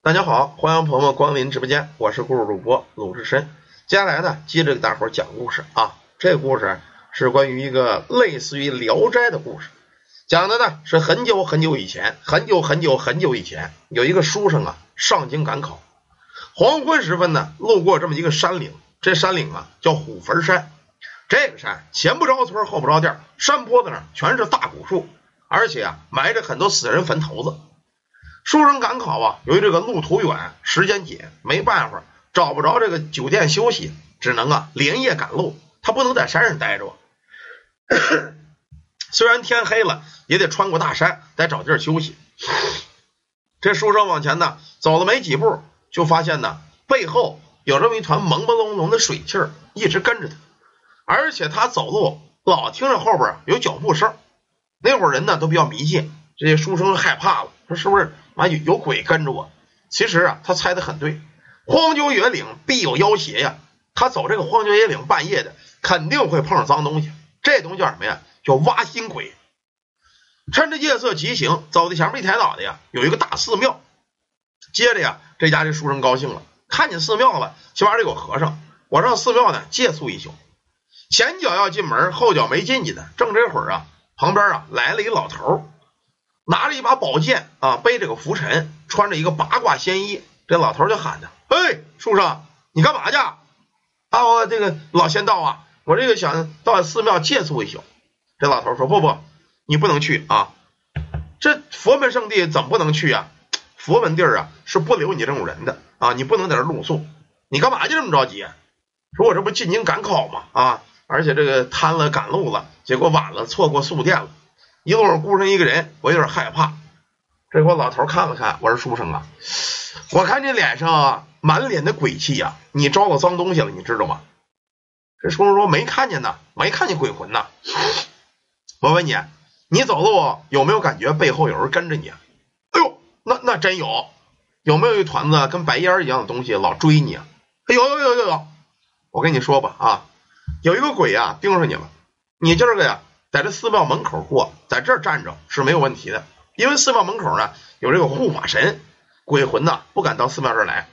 大家好，欢迎朋友们光临直播间，我是故事主播鲁智深。接下来呢，接着给大伙儿讲故事啊。这个故事是关于一个类似于《聊斋》的故事，讲的呢是很久很久以前，很久很久很久以前，有一个书生啊上京赶考，黄昏时分呢，路过这么一个山岭，这山岭啊叫虎坟山。这个山前不着村后不着店，山坡子上全是大古树，而且啊埋着很多死人坟头子。书生赶考啊，由于这个路途远，时间紧，没办法，找不着这个酒店休息，只能啊连夜赶路。他不能在山上待着，虽然天黑了，也得穿过大山，得找地儿休息。这书生往前呢，走了没几步，就发现呢背后有这么一团朦朦胧胧的水气儿，一直跟着他，而且他走路老听着后边有脚步声。那会儿人呢都比较迷信，这些书生害怕了，说是不是？啊，有有鬼跟着我。其实啊，他猜的很对，荒郊野岭必有妖邪呀。他走这个荒郊野岭，半夜的肯定会碰上脏东西。这东西叫什么呀？叫挖心鬼。趁着夜色急行，走在前面一抬脑袋呀，有一个大寺庙。接着呀，这家这书生高兴了，看见寺庙了，起码这有和尚，我上寺庙呢借宿一宿。前脚要进门，后脚没进去呢。正这会儿啊，旁边啊来了一老头。拿着一把宝剑啊，背着个拂尘，穿着一个八卦仙衣，这老头就喊他：“嘿，书生，你干嘛去？啊，我这个老仙道啊，我这个想到寺庙借宿一宿。”这老头说：“不不，你不能去啊！这佛门圣地怎么不能去啊？佛门地儿啊，是不留你这种人的啊！你不能在这露宿。你干嘛就这么着急？说我这不进京赶考吗？啊，而且这个贪了赶路了，结果晚了，错过宿店了。”一路上孤身一个人，我有点害怕。这给我老头看了看，我说：“书生啊，我看你脸上啊满脸的鬼气呀，你招了脏东西了，你知道吗？”这书生说：“没看见呢，没看见鬼魂呢。”我问你，你走路有没有感觉背后有人跟着你？哎呦，那那真有，有没有一团子跟白烟一样的东西老追你？有有有有有，我跟你说吧啊，有一个鬼啊盯上你了，你今儿个呀。在这寺庙门口过，在这儿站着是没有问题的，因为寺庙门口呢有这个护法神，鬼魂呢不敢到寺庙这儿来。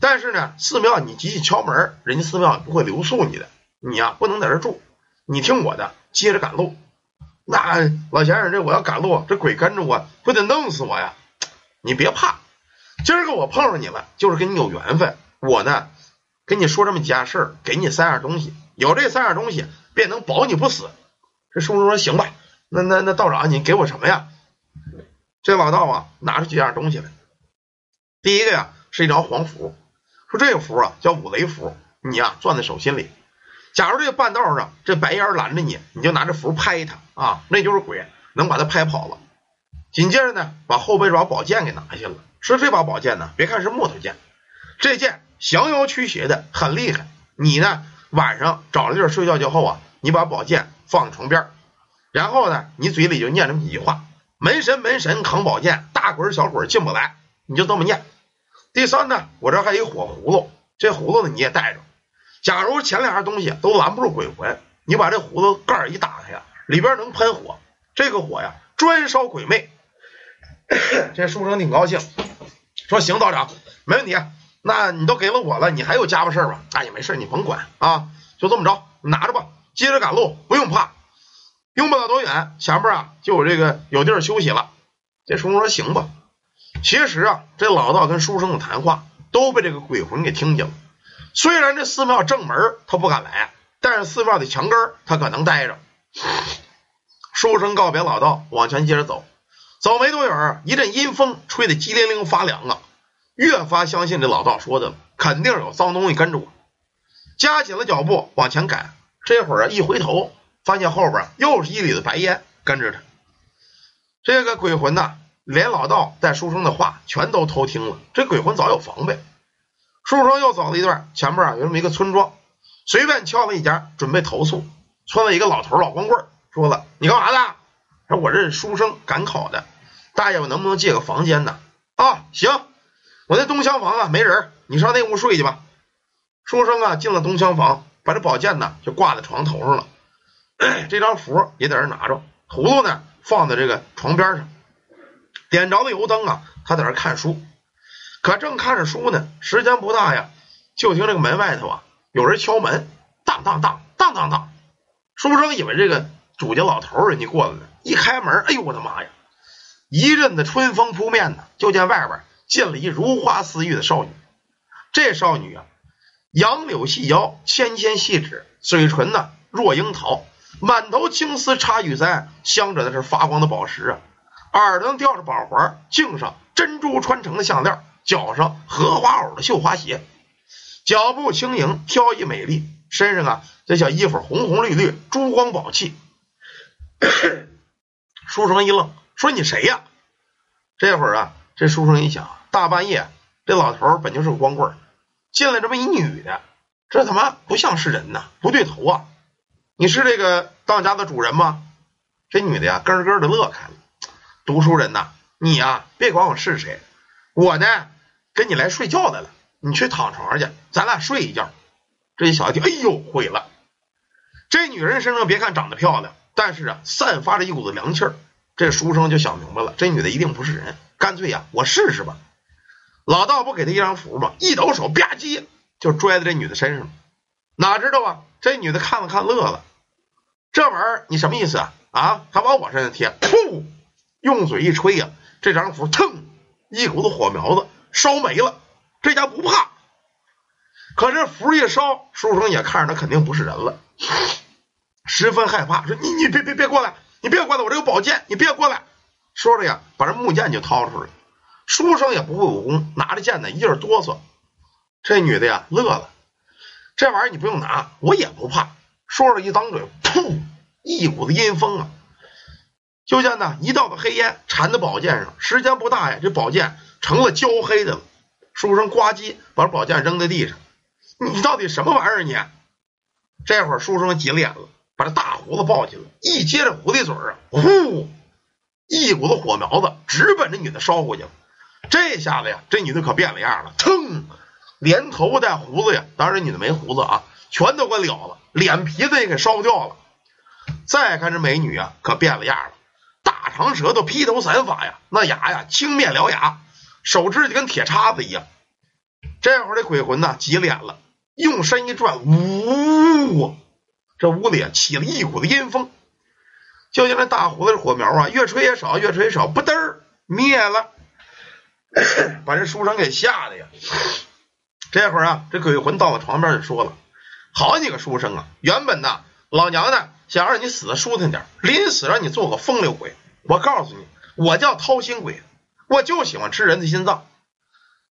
但是呢，寺庙你急急敲门，人家寺庙不会留宿你的，你呀不能在这住，你听我的，接着赶路。那老先生，这我要赶路，这鬼跟着我，不得弄死我呀？你别怕，今儿个我碰上你了，就是跟你有缘分。我呢跟你说这么几件事儿，给你三样东西，有这三样东西，便能保你不死。这书生说：“行吧，那那那道长，你给我什么呀？”这老道啊，拿出几样东西来。第一个呀，是一张黄符，说这个符啊叫五雷符，你呀攥在手心里。假如这个半道上这白烟拦着你，你就拿这符拍他啊，那就是鬼，能把他拍跑了。紧接着呢，把后背这把宝剑给拿下了。说这把宝剑呢，别看是木头剑，这剑降妖驱邪的，很厉害。你呢，晚上找了地儿睡觉之后啊，你把宝剑。放床边，然后呢，你嘴里就念这么几句话：“门神门神扛宝剑，大鬼小鬼进不来。”你就这么念。第三呢，我这还有一火葫芦，这葫芦呢你也带着。假如前两样东西都拦不住鬼魂，你把这葫芦盖一打开呀，里边能喷火，这个火呀专烧鬼魅。这书生挺高兴，说：“行，道长，没问题。那你都给了我了，你还有家伙事吗？哎呀，没事，你甭管啊，就这么着，你拿着吧。”接着赶路，不用怕，用不了多远，前面啊就有这个有地儿休息了。这书生说：“行吧。”其实啊，这老道跟书生的谈话都被这个鬼魂给听见了。虽然这寺庙正门他不敢来，但是寺庙的墙根他可能待着。书生告别老道，往前接着走。走没多远，一阵阴风吹得激灵灵发凉啊，越发相信这老道说的了，肯定有脏东西跟着我。加紧了脚步往前赶。这会儿啊，一回头发现后边又是一缕的白烟跟着他。这个鬼魂呐，连老道带书生的话全都偷听了。这鬼魂早有防备。书生又走了一段，前面啊有这么一个村庄，随便敲了一家，准备投宿。村里一个老头老光棍说了：“你干嘛的？”说：“我这书生赶考的，大爷我能不能借个房间呢？”啊，行，我那东厢房啊没人，你上那屋睡去吧。书生啊进了东厢房。把这宝剑呢就挂在床头上了，这张符也在这拿着，葫芦呢放在这个床边上，点着了油灯啊，他在这看书，可正看着书呢，时间不大呀，就听这个门外头啊有人敲门，当当当当当当。书生以为这个主家老头人家过来了，一开门，哎呦我的妈呀！一阵子春风扑面呢，就见外边进了一如花似玉的少女。这少女啊，杨柳细腰，纤纤细指，嘴唇呢若樱桃，满头青丝插玉簪，镶着的是发光的宝石啊。耳朵上吊着宝环，颈上珍珠穿成的项链。脚上荷花藕的绣花鞋，脚步轻盈，飘逸美丽，身上啊这小衣服红红绿绿，珠光宝气。书生一愣，说：“你谁呀？”这会儿啊，这书生一想，大半夜，这老头本就是个光棍，进来这么一女的，这他妈不像是人呐，不对头啊！你是这个当家的主人吗？这女的呀，咯咯的乐开了。读书人呐，你呀，别管我是谁，我呢。跟你来睡觉的了，你去躺床上去，咱俩睡一觉。这一小子，哎呦，毁了！这女人身上别看长得漂亮，但是啊，散发着一股子凉气儿。这书生就想明白了，这女的一定不是人，干脆呀，我试试吧。老道不给他一张符吗？一抖手，吧唧就拽在这女的身上。哪知道啊，这女的看了看，乐了。这玩意儿你什么意思啊？啊，还往我身上贴？噗！用嘴一吹呀，这张符腾，一股子火苗子。烧没了，这家不怕。可是符一烧，书生也看着他肯定不是人了，十分害怕，说：“你你别别别过来，你别过来，我这有宝剑，你别过来。”说着呀，把这木剑就掏出来。书生也不会武功，拿着剑呢，一劲哆嗦。这女的呀，乐了：“这玩意儿你不用拿，我也不怕。”说着一张嘴，噗，一股子阴风啊！就见呢，一道的黑烟缠在宝剑上，时间不大呀，这宝剑。成了焦黑的了，书生呱唧把宝剑扔在地上。你到底什么玩意儿？你这会儿书生急了眼了，把这大胡子抱起来，一接着狐狸嘴啊，呼，一股子火苗子直奔这女的烧过去了。这下子呀，这女的可变了样了，腾，连头发带胡子呀，当然女的没胡子啊，全都给了了，脸皮子也给烧掉了。再看这美女啊，可变了样了，大长舌头，披头散发呀，那牙呀青面獠牙。手指就跟铁叉子一样，这会儿这鬼魂呢急脸了，用身一转，呜，这屋里啊起了一股子阴风，就像那大胡子火苗啊，越吹越少，越吹越少，不嘚儿灭了，把这书生给吓的呀。这会儿啊，这鬼魂到了床边就说了：“好你个书生啊，原本呢老娘呢想让你死的舒坦点，临死让你做个风流鬼。我告诉你，我叫掏心鬼。”我就喜欢吃人的心脏，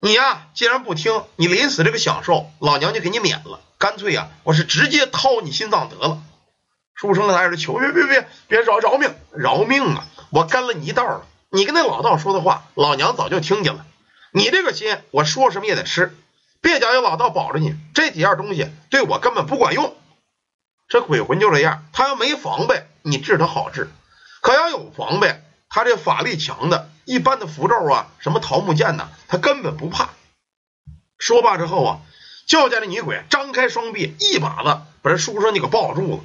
你呀，既然不听，你临死这个享受，老娘就给你免了。干脆呀，我是直接掏你心脏得了。书生在这求，别别别别饶饶命饶命啊！我跟了你一道了，你跟那老道说的话，老娘早就听见了。你这个心，我说什么也得吃。别讲有老道保着你，这几样东西对我根本不管用。这鬼魂就这样，他要没防备，你治他好治；可要有防备，他这法力强的。一般的符咒啊，什么桃木剑呐？他根本不怕。说罢之后啊，就见这女鬼张开双臂，一把子把这书生就给抱住了。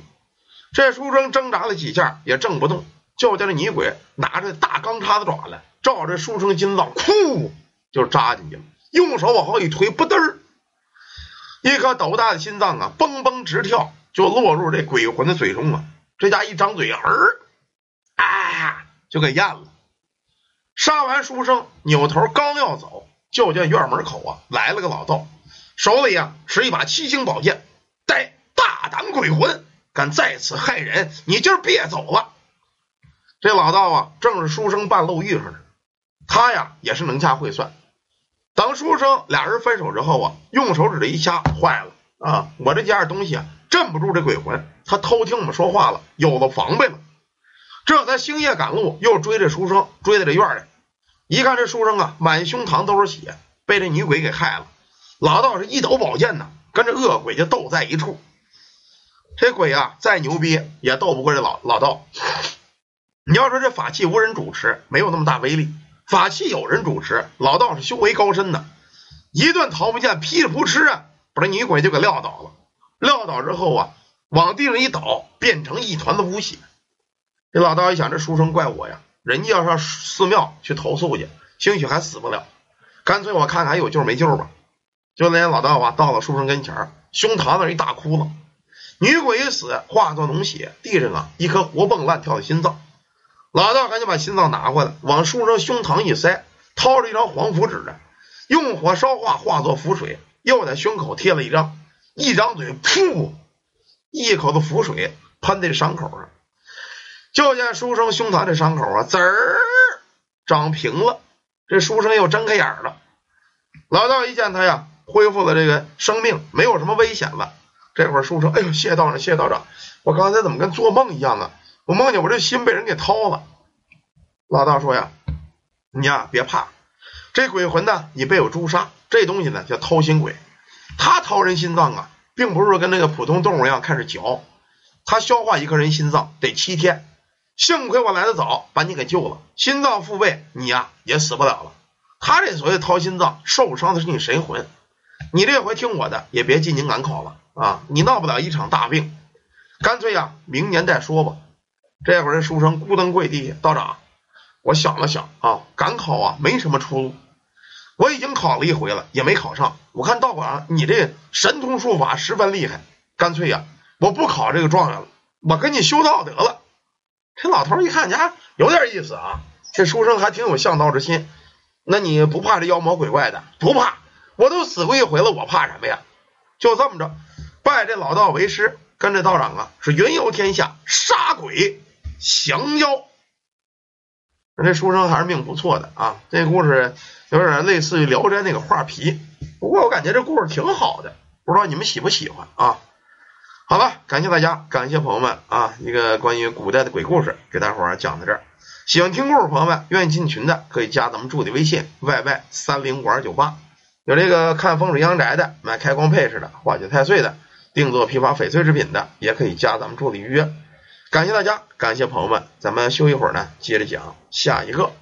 这书生挣扎了几下也挣不动，就见这女鬼拿着大钢叉子爪来，照着书生心脏，噗就扎进去了。用手往后一推，不嘚儿，一颗斗大的心脏啊，嘣嘣直跳，就落入这鬼魂的嘴中啊。这家一张嘴，儿啊，就给咽了。杀完书生，扭头刚要走，就见院门口啊来了个老道，手里啊持一把七星宝剑。带大胆鬼魂，敢在此害人，你今儿别走了！这老道啊正是书生半路遇上的，他呀也是能掐会算。等书生俩人分手之后啊，用手指这一掐，坏了啊！我这件东西啊镇不住这鬼魂，他偷听我们说话了，有了防备了。这才星夜赶路，又追这书生，追到这院里，一看这书生啊，满胸膛都是血，被这女鬼给害了。老道是一抖宝剑呢，跟这恶鬼就斗在一处。这鬼啊，再牛逼也斗不过这老老道。你要说这法器无人主持，没有那么大威力；法器有人主持，老道是修为高深的，一顿桃木剑噼里扑哧啊，把这女鬼就给撂倒了。撂倒之后啊，往地上一倒，变成一团的污血。这老道一想，这书生怪我呀，人家要上寺庙去投诉去，兴许还死不了。干脆我看看还有救没救吧。就那老道啊，到了书生跟前胸膛那一大窟窿，女鬼一死，化作脓血，地上啊一颗活蹦乱跳的心脏。老道赶紧把心脏拿过来，往书生胸膛一塞，掏出一张黄符纸来，用火烧化，化作符水，又在胸口贴了一张，一张嘴，噗，一口子符水喷在伤口上。就见书生胸膛这伤口啊，滋儿长平了。这书生又睁开眼了。老道一见他呀，恢复了这个生命，没有什么危险了。这会儿书生，哎呦，谢道长，谢道长，我刚才怎么跟做梦一样啊？我梦见我这心被人给掏了。老道说呀，你呀别怕，这鬼魂呢，你被我诛杀。这东西呢叫掏心鬼，他掏人心脏啊，并不是说跟那个普通动物一样开始嚼，他消化一颗人心脏得七天。幸亏我来的早，把你给救了，心脏复位，你呀也死不了了。他这所谓掏心脏，受伤的是你神魂。你这回听我的，也别进京赶考了啊！你闹不了一场大病，干脆呀，明年再说吧。这会儿，这书生咕噔跪地，道长，我想了想啊，赶考啊没什么出路。我已经考了一回了，也没考上。我看道长你这神通术法十分厉害，干脆呀，我不考这个状元了，我跟你修道得了。这老头一看，家有点意思啊，这书生还挺有向道之心。那你不怕这妖魔鬼怪的？不怕，我都死过一回了，我怕什么呀？就这么着，拜这老道为师，跟着道长啊，是云游天下，杀鬼。降妖，这书生还是命不错的啊！这故事有点类似于《聊斋》那个画皮，不过我感觉这故事挺好的，不知道你们喜不喜欢啊？好了，感谢大家，感谢朋友们啊！一个关于古代的鬼故事给大伙儿讲到这儿。喜欢听故事朋友们，愿意进群的可以加咱们助理微信 yy 三零五二九八。有这个看风水阳宅的，买开光配饰的，化解太岁的，定做批发翡翠制品的，也可以加咱们助理预约。感谢大家，感谢朋友们，咱们休一会儿呢，接着讲下一个。